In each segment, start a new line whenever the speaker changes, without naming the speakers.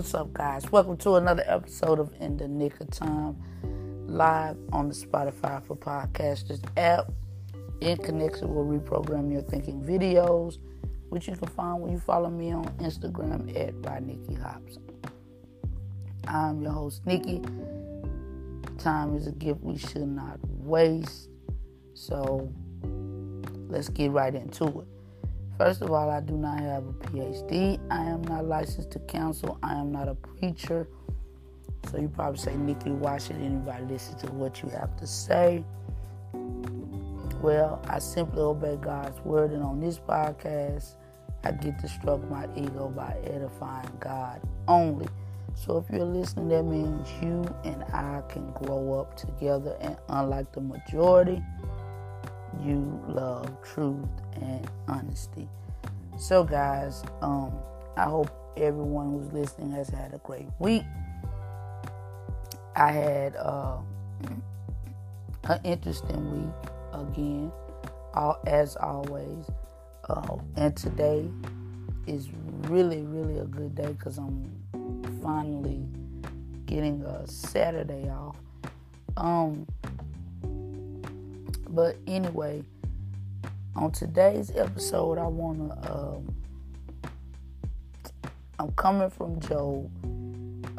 What's up, guys? Welcome to another episode of In the Nick of Time, live on the Spotify for Podcasters app, in connection with Reprogram Your Thinking videos, which you can find when you follow me on Instagram at by Nikki Hobson. I'm your host, Nikki. Time is a gift we should not waste. So let's get right into it. First of all, I do not have a PhD. I am not licensed to counsel. I am not a preacher. So you probably say, Nikki, why should anybody listen to what you have to say? Well, I simply obey God's word, and on this podcast, I get to stroke my ego by edifying God only. So if you're listening, that means you and I can grow up together, and unlike the majority, you love truth and honesty. So, guys, um, I hope everyone who's listening has had a great week. I had uh, an interesting week again, all, as always. Uh, and today is really, really a good day because I'm finally getting a Saturday off. Um, but anyway, on today's episode, I want to. Um, I'm coming from Job.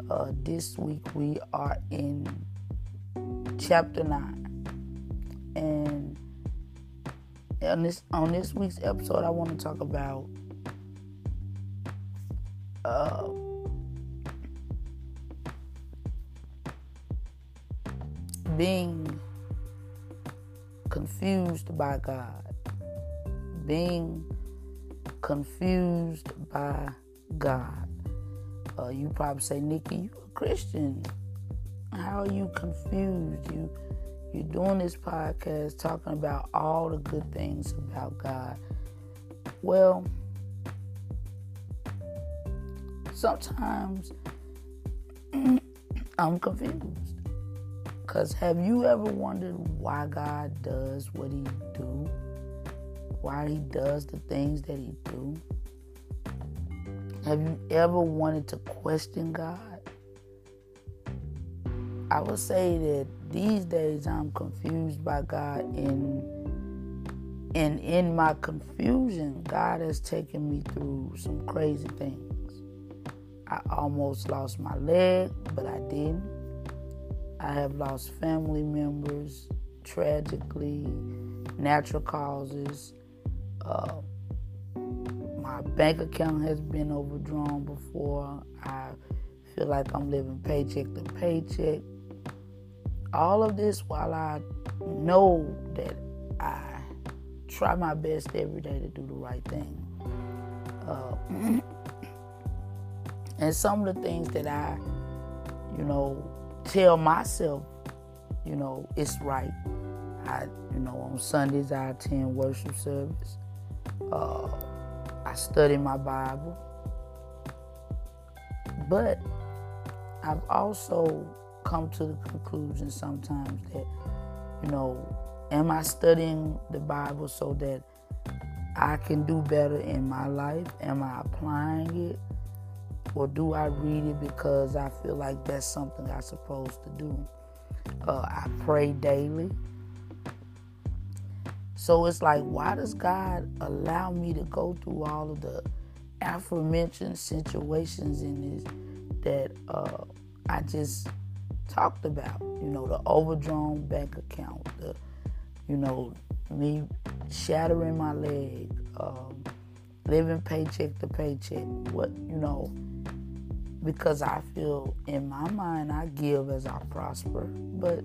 Uh, this week we are in chapter nine, and on this on this week's episode, I want to talk about uh, being confused by God. Being confused by God. Uh, you probably say, Nikki, you a Christian. How are you confused? You you're doing this podcast talking about all the good things about God. Well, sometimes I'm confused. Because have you ever wondered why God does what he do? Why he does the things that he do? Have you ever wanted to question God? I would say that these days I'm confused by God and and in my confusion, God has taken me through some crazy things. I almost lost my leg, but I didn't. I have lost family members tragically, natural causes. Uh, my bank account has been overdrawn before. I feel like I'm living paycheck to paycheck. All of this while I know that I try my best every day to do the right thing. Uh, and some of the things that I, you know, tell myself, you know, it's right. I, you know, on Sundays I attend worship service. Uh, I study my Bible. But I've also come to the conclusion sometimes that, you know, am I studying the Bible so that I can do better in my life? Am I applying it? Or do I read it because I feel like that's something I'm supposed to do? Uh, I pray daily. So it's like, why does God allow me to go through all of the aforementioned situations in this that uh, I just talked about? You know, the overdrawn bank account, the, you know, me shattering my leg, um, living paycheck to paycheck. What, you know, because I feel in my mind I give as I prosper. But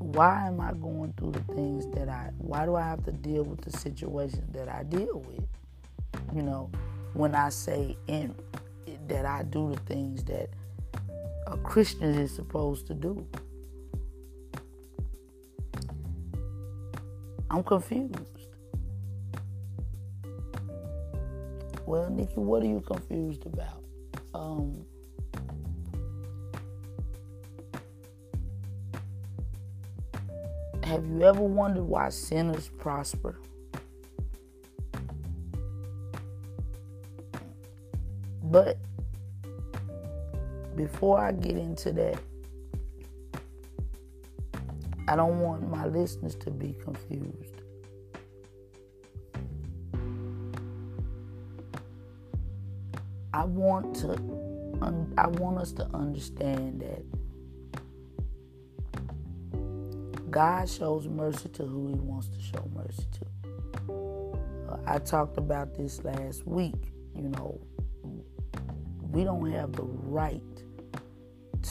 why am I going through the things that I why do I have to deal with the situations that I deal with? You know, when I say in that I do the things that a Christian is supposed to do. I'm confused. Well, Nikki, what are you confused about? Um, have you ever wondered why sinners prosper? But before I get into that, I don't want my listeners to be confused. I want to I want us to understand that God shows mercy to who he wants to show mercy to. Uh, I talked about this last week, you know, we don't have the right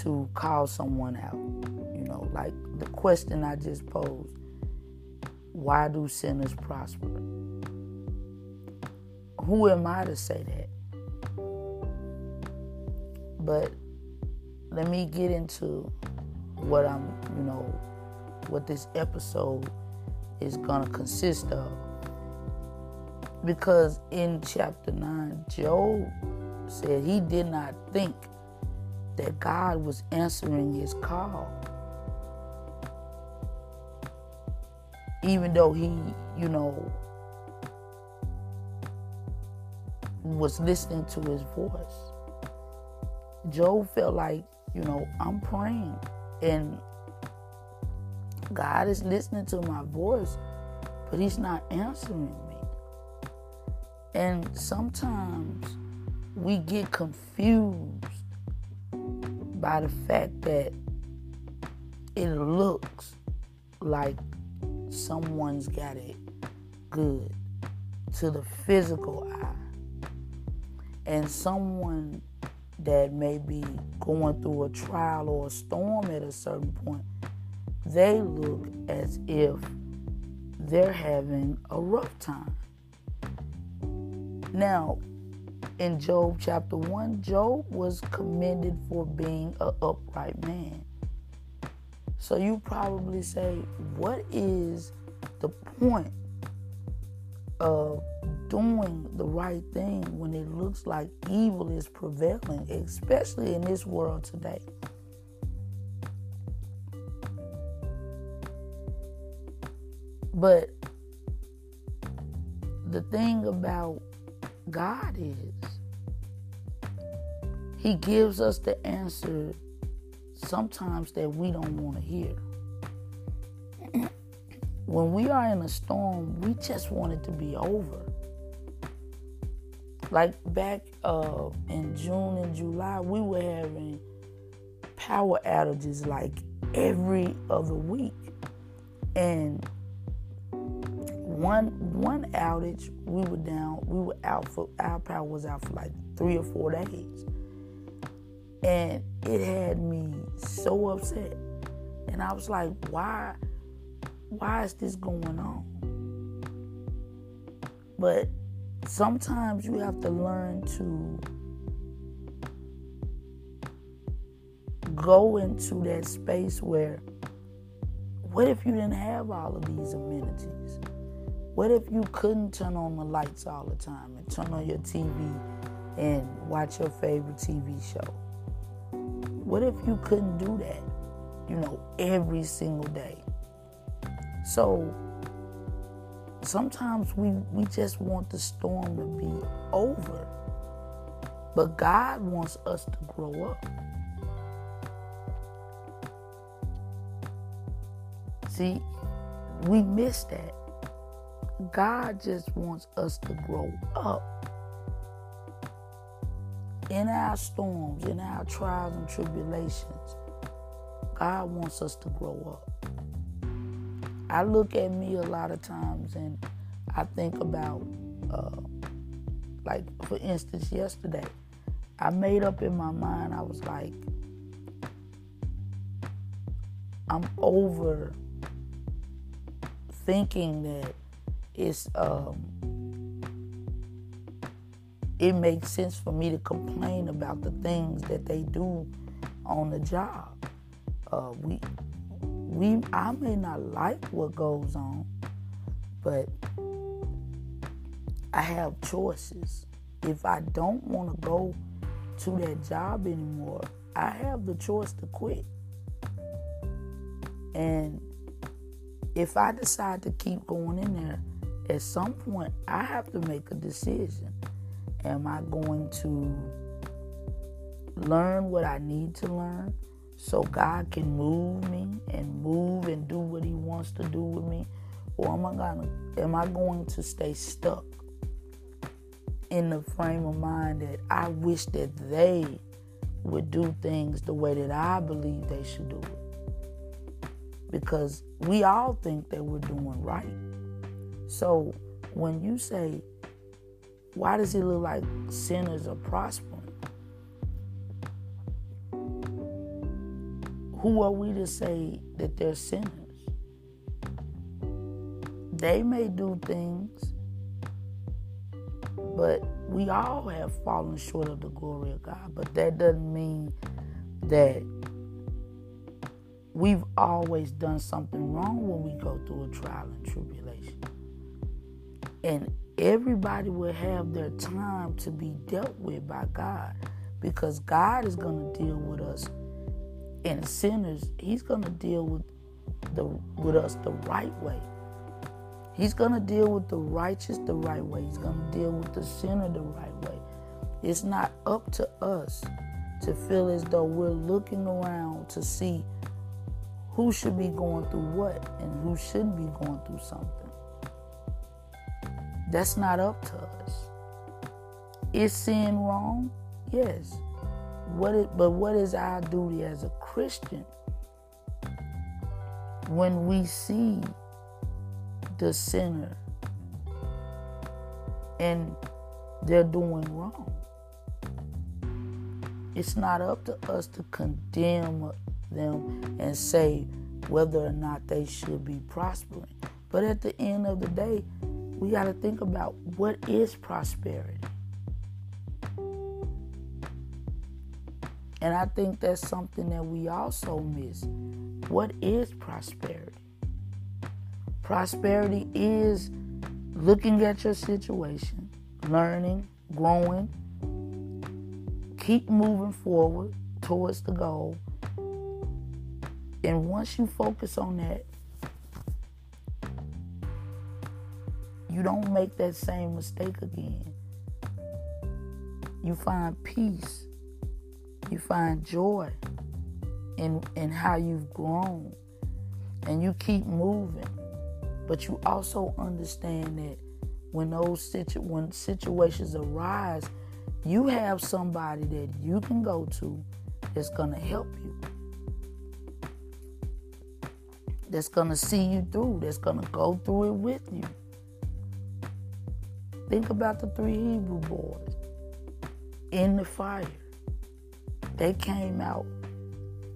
to call someone out. You know, like the question I just posed why do sinners prosper? Who am I to say that? But let me get into what I'm, you know, what this episode is going to consist of. Because in chapter 9, Job said he did not think that God was answering his call. Even though he, you know, was listening to his voice. Job felt like, you know, I'm praying and God is listening to my voice, but he's not answering me. And sometimes we get confused by the fact that it looks like someone's got it good to the physical eye. And someone that may be going through a trial or a storm at a certain point, they look as if they're having a rough time. Now, in Job chapter 1, Job was commended for being an upright man. So you probably say, what is the point of doing the right thing when it looks like evil is prevailing, especially in this world today? But the thing about God is, He gives us the answer sometimes that we don't want to hear. when we are in a storm, we just want it to be over. Like back uh, in June and July, we were having power outages like every other week. And one one outage, we were down. We were out for our power was out for like three or four days, and it had me so upset. And I was like, why, why is this going on? But sometimes you have to learn to go into that space where what if you didn't have all of these amenities? What if you couldn't turn on the lights all the time and turn on your TV and watch your favorite TV show? What if you couldn't do that, you know, every single day? So sometimes we, we just want the storm to be over. But God wants us to grow up. See, we miss that. God just wants us to grow up. In our storms, in our trials and tribulations, God wants us to grow up. I look at me a lot of times and I think about, uh, like, for instance, yesterday, I made up in my mind, I was like, I'm over thinking that it's um, it makes sense for me to complain about the things that they do on the job. Uh, we we I may not like what goes on, but I have choices. If I don't want to go to that job anymore, I have the choice to quit. And if I decide to keep going in there, at some point I have to make a decision. Am I going to learn what I need to learn so God can move me and move and do what he wants to do with me? Or am I gonna am I going to stay stuck in the frame of mind that I wish that they would do things the way that I believe they should do it? Because we all think that we're doing right. So when you say, why does it look like sinners are prospering? Who are we to say that they're sinners? They may do things, but we all have fallen short of the glory of God. But that doesn't mean that we've always done something wrong when we go through a trial and tribulation. And everybody will have their time to be dealt with by God because God is going to deal with us and sinners, he's going to deal with the with us the right way. He's going to deal with the righteous the right way. He's going to deal with the sinner the right way. It's not up to us to feel as though we're looking around to see who should be going through what and who shouldn't be going through something. That's not up to us. Is sin wrong? Yes. What is, but what is our duty as a Christian when we see the sinner and they're doing wrong? It's not up to us to condemn them and say whether or not they should be prospering. But at the end of the day, we got to think about what is prosperity. And I think that's something that we also miss. What is prosperity? Prosperity is looking at your situation, learning, growing, keep moving forward towards the goal. And once you focus on that, you don't make that same mistake again. You find peace you find joy in in how you've grown and you keep moving. But you also understand that when those situ- when situations arise, you have somebody that you can go to that's going to help you. That's going to see you through, that's going to go through it with you. Think about the three Hebrew boys in the fire. They came out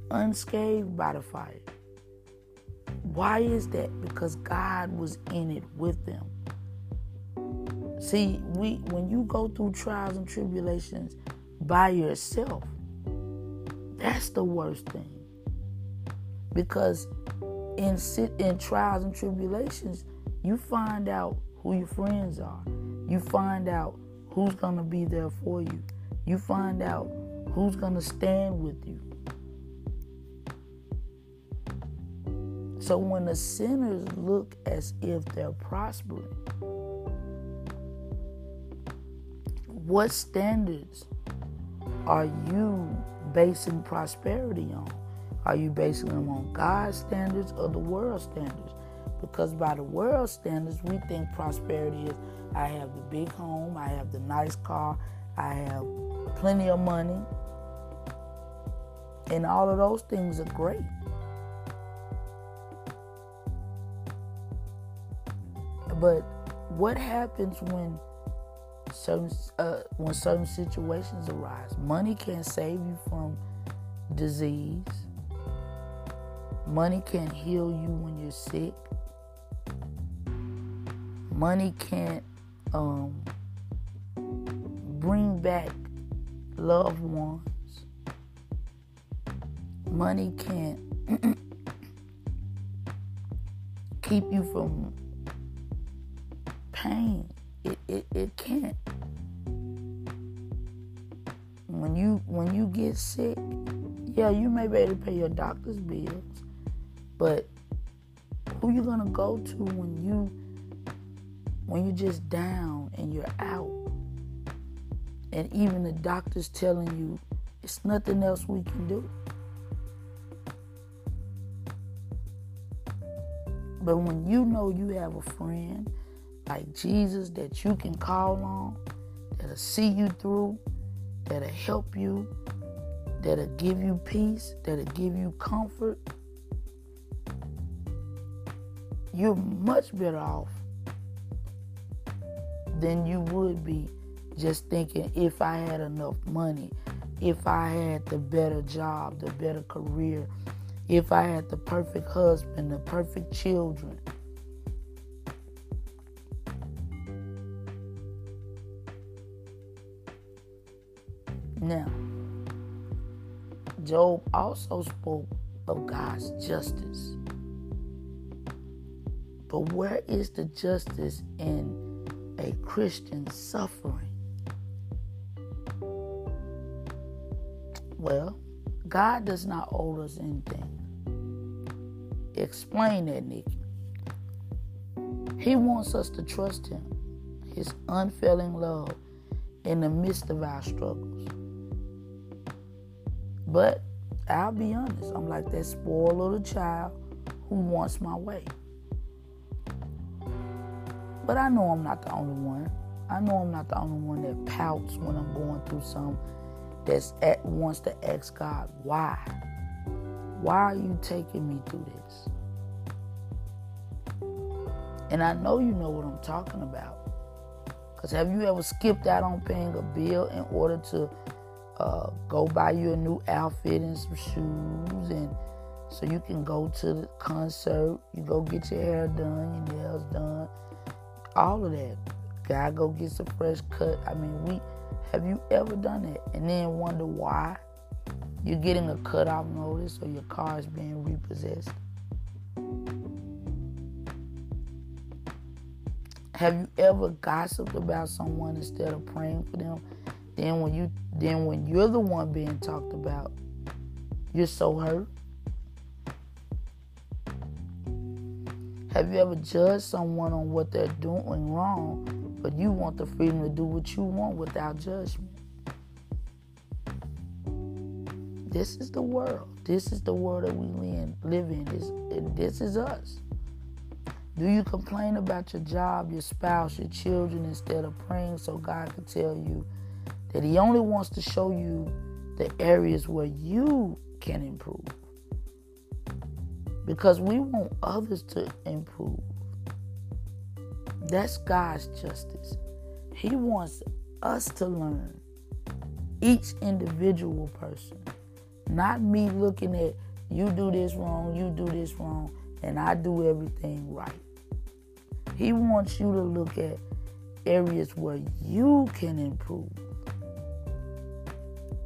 unscathed by the fire. Why is that? Because God was in it with them. See, we when you go through trials and tribulations by yourself, that's the worst thing. Because in sit in trials and tribulations, you find out who your friends are. You find out who's going to be there for you. You find out Who's going to stand with you? So when the sinners look as if they're prospering, what standards are you basing prosperity on? Are you basing them on God's standards or the world standards? Because by the world standards, we think prosperity is I have the big home, I have the nice car, I have plenty of money, and all of those things are great. But what happens when certain uh, when certain situations arise? Money can't save you from disease. Money can't heal you when you're sick. Money can't um, bring back loved ones money can't keep you from pain. It, it, it can't. When you when you get sick, yeah, you may be able to pay your doctor's bills, but who you gonna go to when you when you're just down and you're out? And even the doctor's telling you It's nothing else we can do. But when you know you have a friend like Jesus that you can call on, that'll see you through, that'll help you, that'll give you peace, that'll give you comfort, you're much better off than you would be just thinking if I had enough money, if I had the better job, the better career, if I had the perfect husband, the perfect children. Now, Job also spoke of God's justice. But where is the justice in a Christian suffering? Well, God does not owe us anything. Explain that, Nikki. He wants us to trust Him, His unfailing love in the midst of our struggles. But I'll be honest, I'm like that spoiled little child who wants my way. But I know I'm not the only one. I know I'm not the only one that pouts when I'm going through some that's at wants to ask God, why? Why are you taking me through this? And I know you know what I'm talking about. Because have you ever skipped out on paying a bill in order to uh, go buy you a new outfit and some shoes and so you can go to the concert, you go get your hair done, your nails done, all of that. Gotta go get some fresh cut. I mean, we have you ever done it and then wonder why you're getting a cutoff notice or your car is being repossessed? Have you ever gossiped about someone instead of praying for them? Then when you then when you're the one being talked about, you're so hurt. Have you ever judged someone on what they're doing wrong, but you want the freedom to do what you want without judgment? This is the world. This is the world that we live in. This, this is us. Do you complain about your job, your spouse, your children instead of praying so God can tell you that He only wants to show you the areas where you can improve? Because we want others to improve. That's God's justice. He wants us to learn, each individual person, not me looking at you do this wrong, you do this wrong, and I do everything right. He wants you to look at areas where you can improve.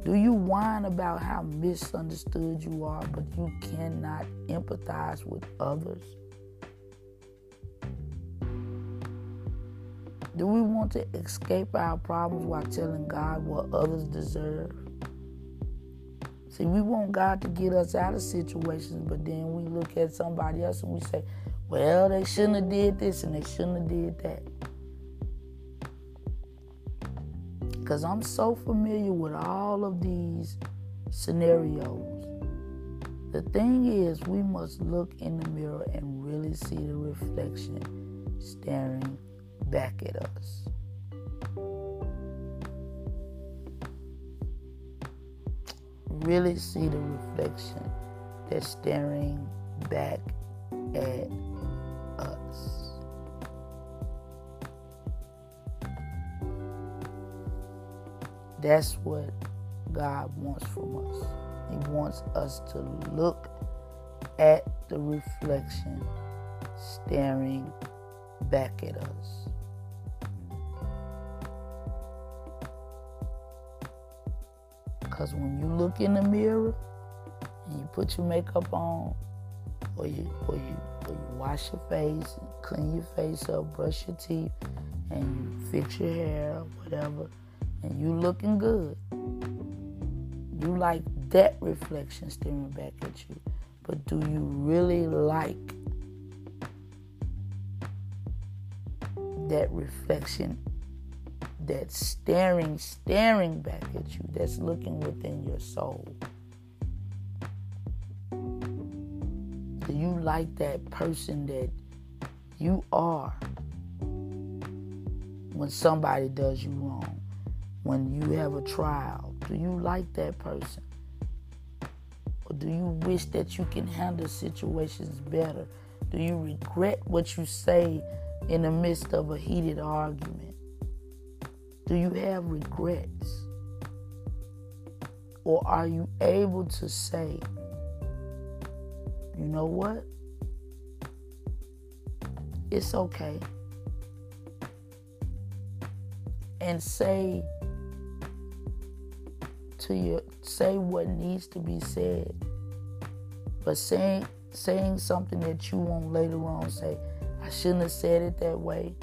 Do you whine about how misunderstood you are, but you cannot empathize with others? Do we want to escape our problems while telling God what others deserve? See, we want God to get us out of situations, but then we look at somebody else and we say, well, they shouldn't have did this and they shouldn't have did that. Because I'm so familiar with all of these scenarios. The thing is, we must look in the mirror and really see the reflection staring back at us. Really see the reflection that's staring back at us. That's what God wants from us. He wants us to look at the reflection staring back at us. Because when you look in the mirror and you put your makeup on, or you, or you, or you wash your face, clean your face up, brush your teeth, and you fix your hair, whatever and you looking good. You like that reflection staring back at you. But do you really like that reflection that's staring, staring back at you, that's looking within your soul? Do you like that person that you are when somebody does you wrong? When you have a trial, do you like that person? Or do you wish that you can handle situations better? Do you regret what you say in the midst of a heated argument? Do you have regrets? Or are you able to say, you know what? It's okay. And say to you, say what needs to be said. But saying saying something that you won't later on say, I shouldn't have said it that way.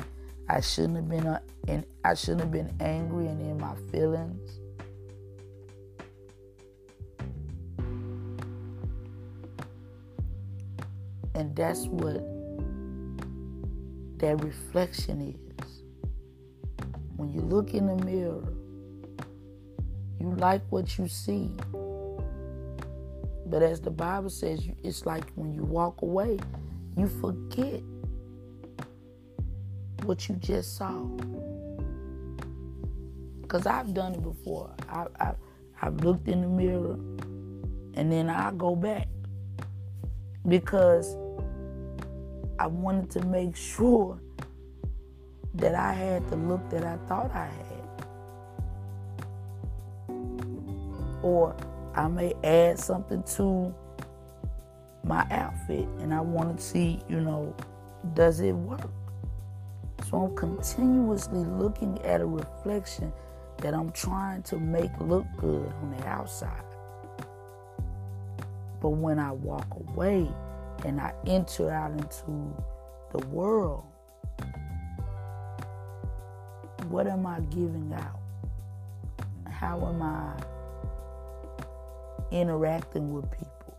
I shouldn't have been uh, and I shouldn't have been angry and in my feelings. And that's what that reflection is. When you look in the mirror, you like what you see. But as the Bible says, it's like when you walk away, you forget what you just saw. Because I've done it before. I, I, I've looked in the mirror and then I go back because I wanted to make sure that I had the look that I thought I had. Or I may add something to my outfit and I want to see, you know, does it work? So I'm continuously looking at a reflection that I'm trying to make look good on the outside. But when I walk away and I enter out into the world, what am I giving out? How am I interacting with people?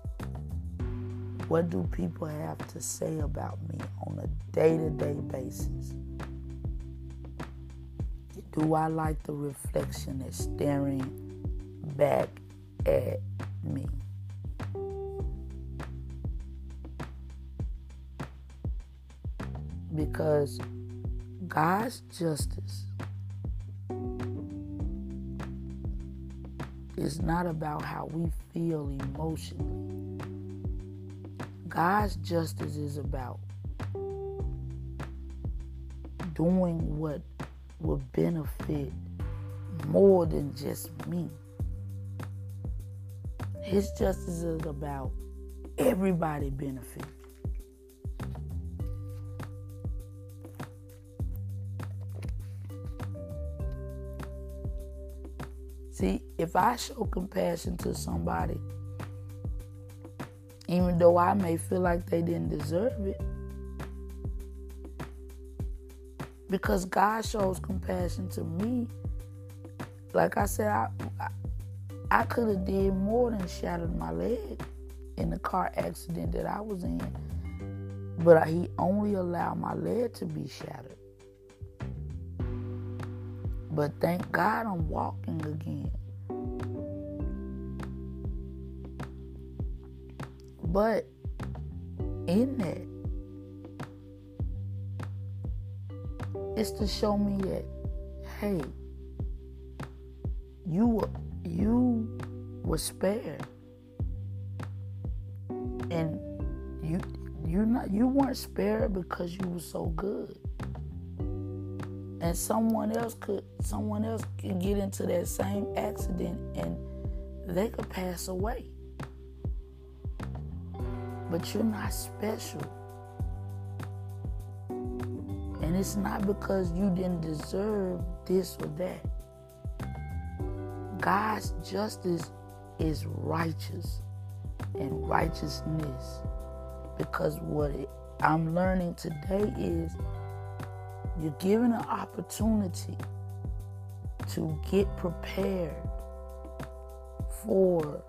What do people have to say about me on a day to day basis? Do I like the reflection that's staring back at me? Because God's justice is not about how we feel emotionally. God's justice is about doing what will benefit more than just me. His justice is about everybody benefit. See, if I show compassion to somebody, even though I may feel like they didn't deserve it, because God shows compassion to me. Like I said, I I, I could have did more than shattered my leg in the car accident that I was in, but He only allowed my leg to be shattered. But thank God I'm walking again. But in that, It's to show me that, hey, you were, you were spared, and you you not you weren't spared because you were so good. And someone else could someone else could get into that same accident and they could pass away. But you're not special. And it's not because you didn't deserve this or that. God's justice is righteous and righteousness. Because what I'm learning today is you're given an opportunity to get prepared for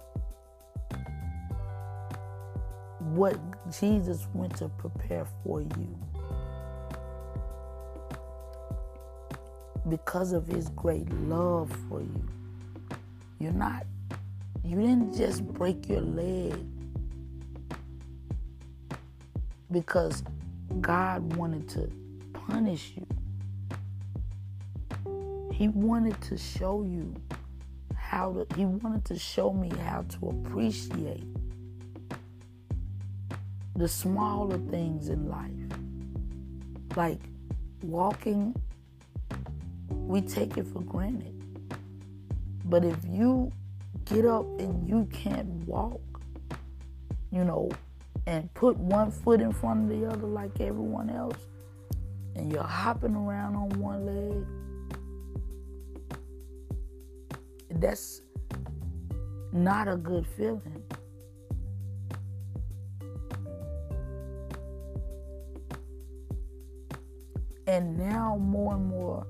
what Jesus went to prepare for you. because of his great love for you. You're not, you didn't just break your leg because God wanted to punish you. He wanted to show you how to, he wanted to show me how to appreciate the smaller things in life. Like walking, we take it for granted. But if you get up and you can't walk, you know, and put one foot in front of the other like everyone else, and you're hopping around on one leg, that's not a good feeling. And now, more and more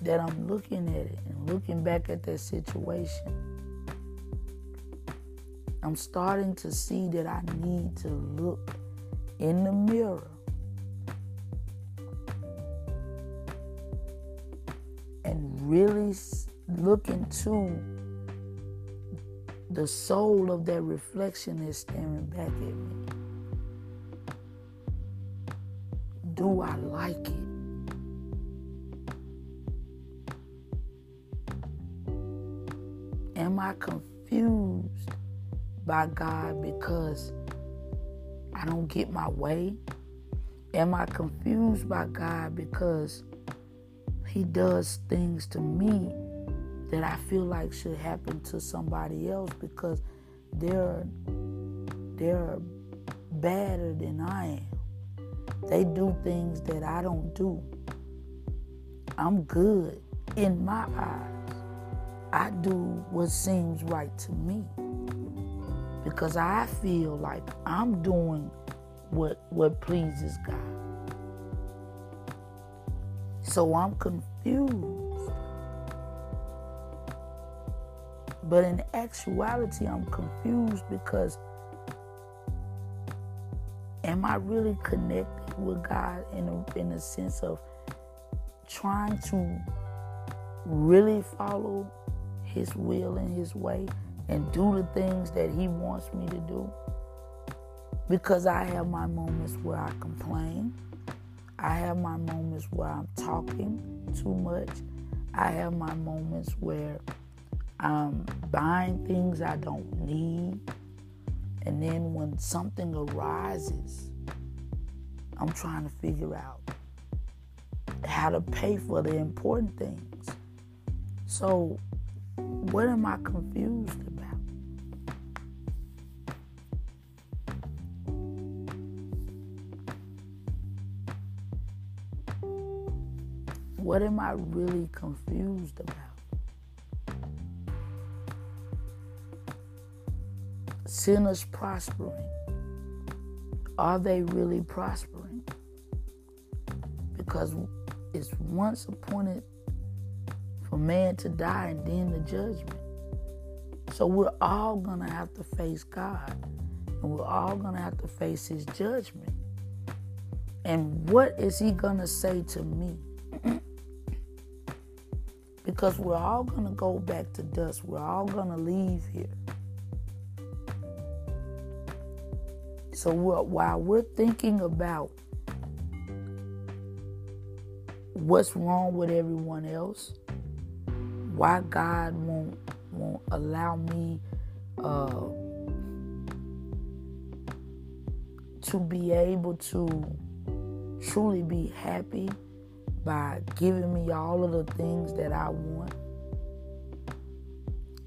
that I'm looking at it and looking back at that situation, I'm starting to see that I need to look in the mirror really look into the soul of that reflection that's staring back at me. Do I like it? Am I confused by God because I don't get my way? Am I confused by God because He does things to me that I feel like should happen to somebody else because they're they're badder than I am? They do things that I don't do. I'm good in my eyes. I do what seems right to me because I feel like I'm doing what what pleases God. So I'm confused. But in actuality, I'm confused because am I really connected with God in a, in a sense of trying to really follow His will and His way and do the things that He wants me to do? Because I have my moments where I complain. I have my moments where I'm talking too much. I have my moments where I'm buying things I don't need. And then when something arises, I'm trying to figure out how to pay for the important things. So, what am I confused about? What am I really confused about? sinners prospering? Are they really prospering? Because it's once appointed for man to die and then the judgment. So we're all going to have to face God and we're all going to have to face his judgment. And what is he going to say to me? Because we're all going to go back to dust. We're all going to leave here. So while we're thinking about what's wrong with everyone else, why God won't won't allow me uh, to be able to truly be happy by giving me all of the things that I want,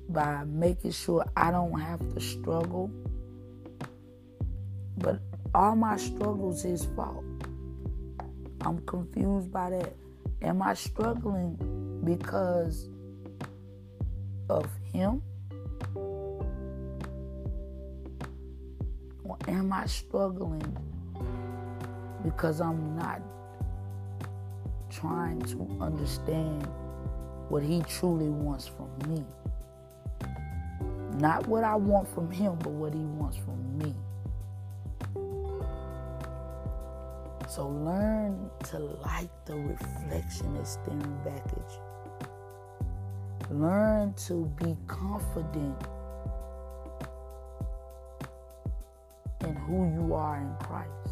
by making sure I don't have to struggle but all my struggles is fault. I'm confused by that. Am I struggling because of him? Or am I struggling because I'm not trying to understand what he truly wants from me? Not what I want from him, but what he wants from me. So learn to like the reflection that's staring back at you. Learn to be confident in who you are in Christ.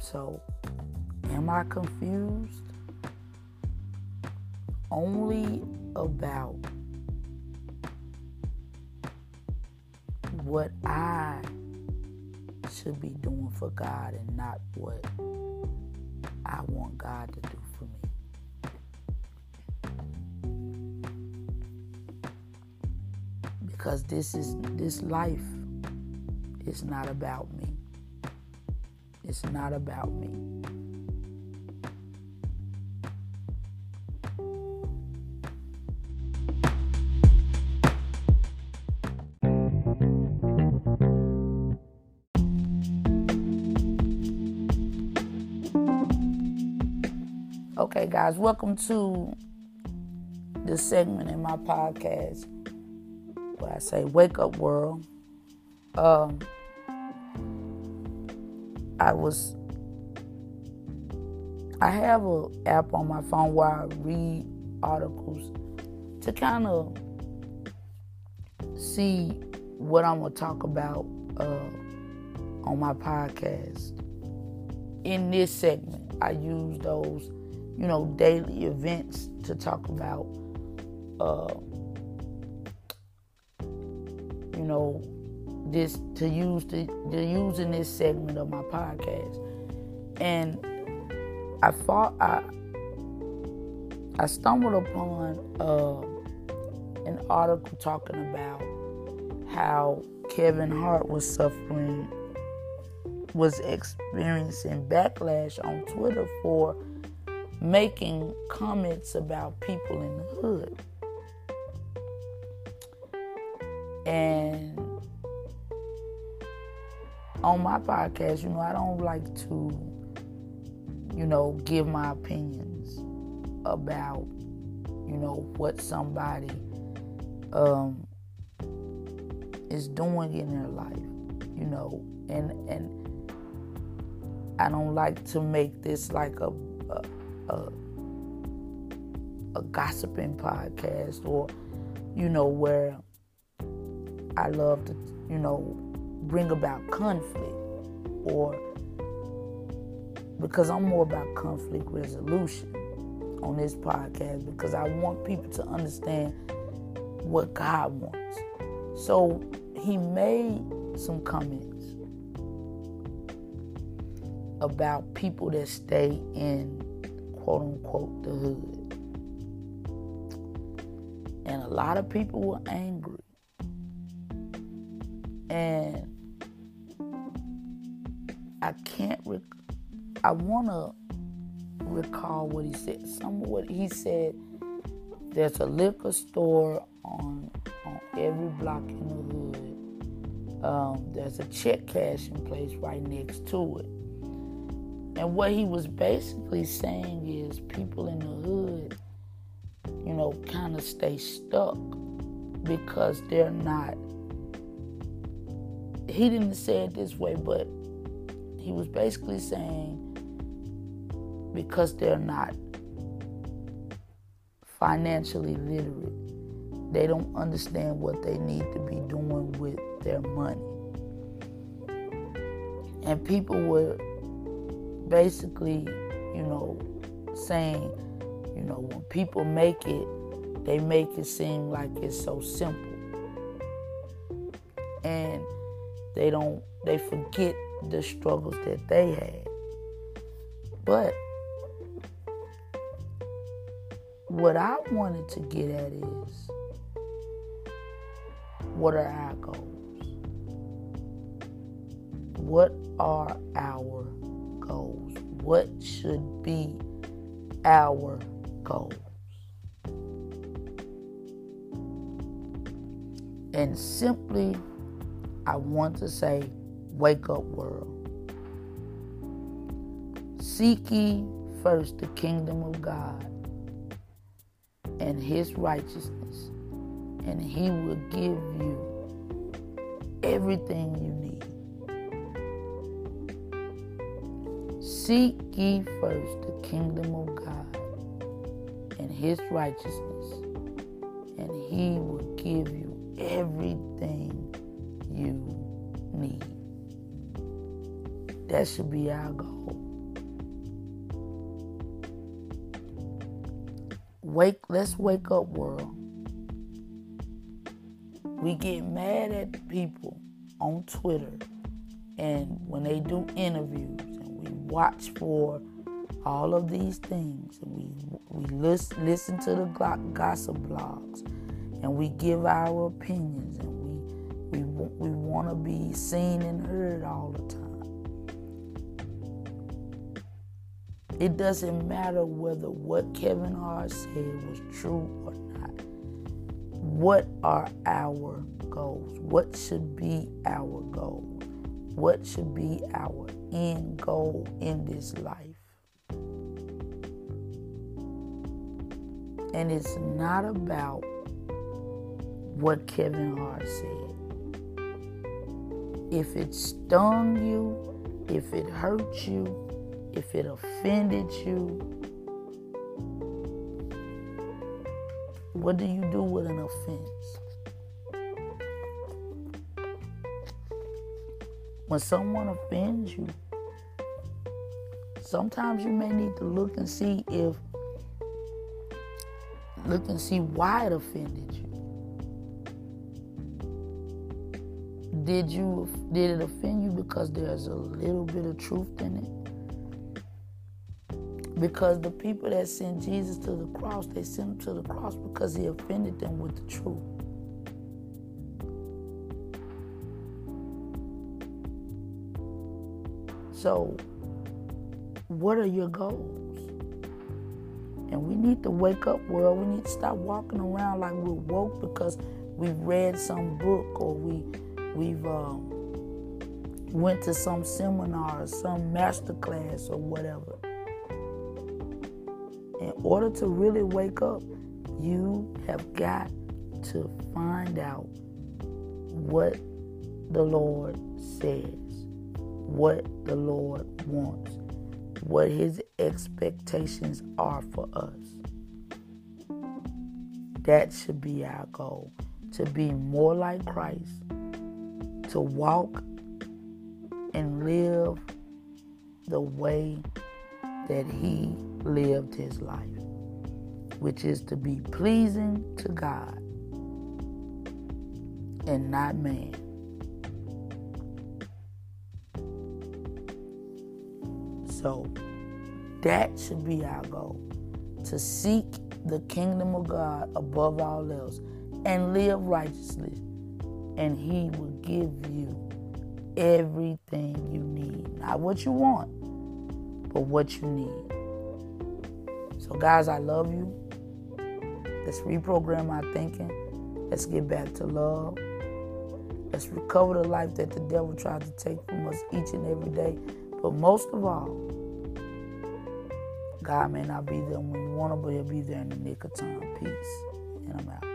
So, am I confused? Only about what I should be doing for God and not what I want God to do for me. Because this is this life is not about me. It's not about me. Okay, guys, welcome to the segment in my podcast where I say, Wake Up World. Um, I was I have an app on my phone where I read articles to kind of see what I'm gonna talk about uh, on my podcast. In this segment, I use those, you know, daily events to talk about, uh, you know, this to use the to use in this segment of my podcast. And I thought I I stumbled upon uh, an article talking about how Kevin Hart was suffering was experiencing backlash on Twitter for making comments about people in the hood. And on my podcast, you know, I don't like to, you know, give my opinions about, you know, what somebody um, is doing in their life, you know, and and I don't like to make this like a a, a, a gossiping podcast or, you know, where I love to, you know, bring about conflict or because I'm more about conflict resolution on this podcast because I want people to understand what God wants. So he made some comments about people that stay in quote unquote the hood. And a lot of people were angry. And can't. Rec- I want to recall what he said. Some of what he said. There's a liquor store on on every block in the hood. Um, there's a check cashing place right next to it. And what he was basically saying is people in the hood, you know, kind of stay stuck because they're not. He didn't say it this way, but he was basically saying because they're not financially literate, they don't understand what they need to be doing with their money. And people were basically, you know, saying, you know, when people make it, they make it seem like it's so simple. And they don't, they forget the struggles that they had. But what I wanted to get at is what are our goals? What are our goals? What should be our goals? And simply, I want to say Wake up, world. Seek ye first the kingdom of God and his righteousness, and he will give you everything you need. Seek ye first the kingdom of God and his righteousness, and he will give you everything you need. That should be our goal. Wake, let's wake up, world. We get mad at the people on Twitter and when they do interviews and we watch for all of these things and we we listen, listen to the gossip blogs and we give our opinions and we we we want to be seen and heard all the time. It doesn't matter whether what Kevin Hart said was true or not. What are our goals? What should be our goal? What should be our end goal in this life? And it's not about what Kevin Hart said. If it stung you, if it hurt you, if it offended you, what do you do with an offense? When someone offends you, sometimes you may need to look and see if look and see why it offended you. Did you did it offend you because there's a little bit of truth in it? Because the people that sent Jesus to the cross, they sent him to the cross because he offended them with the truth. So, what are your goals? And we need to wake up, world. We need to stop walking around like we're woke because we've read some book or we we've um, went to some seminar or some master class or whatever in order to really wake up, you have got to find out what the Lord says, what the Lord wants, what His expectations are for us. That should be our goal to be more like Christ, to walk and live the way that He lived his life, which is to be pleasing to God and not man. So that should be our goal to seek the kingdom of God above all else and live righteously, and He will give you everything you need. Not what you want, but what you need. So, guys, I love you. Let's reprogram our thinking. Let's get back to love. Let's recover the life that the devil tried to take from us each and every day. But most of all, God may not be there when you want to, but He'll be there in the nick of time. Peace. And I'm out.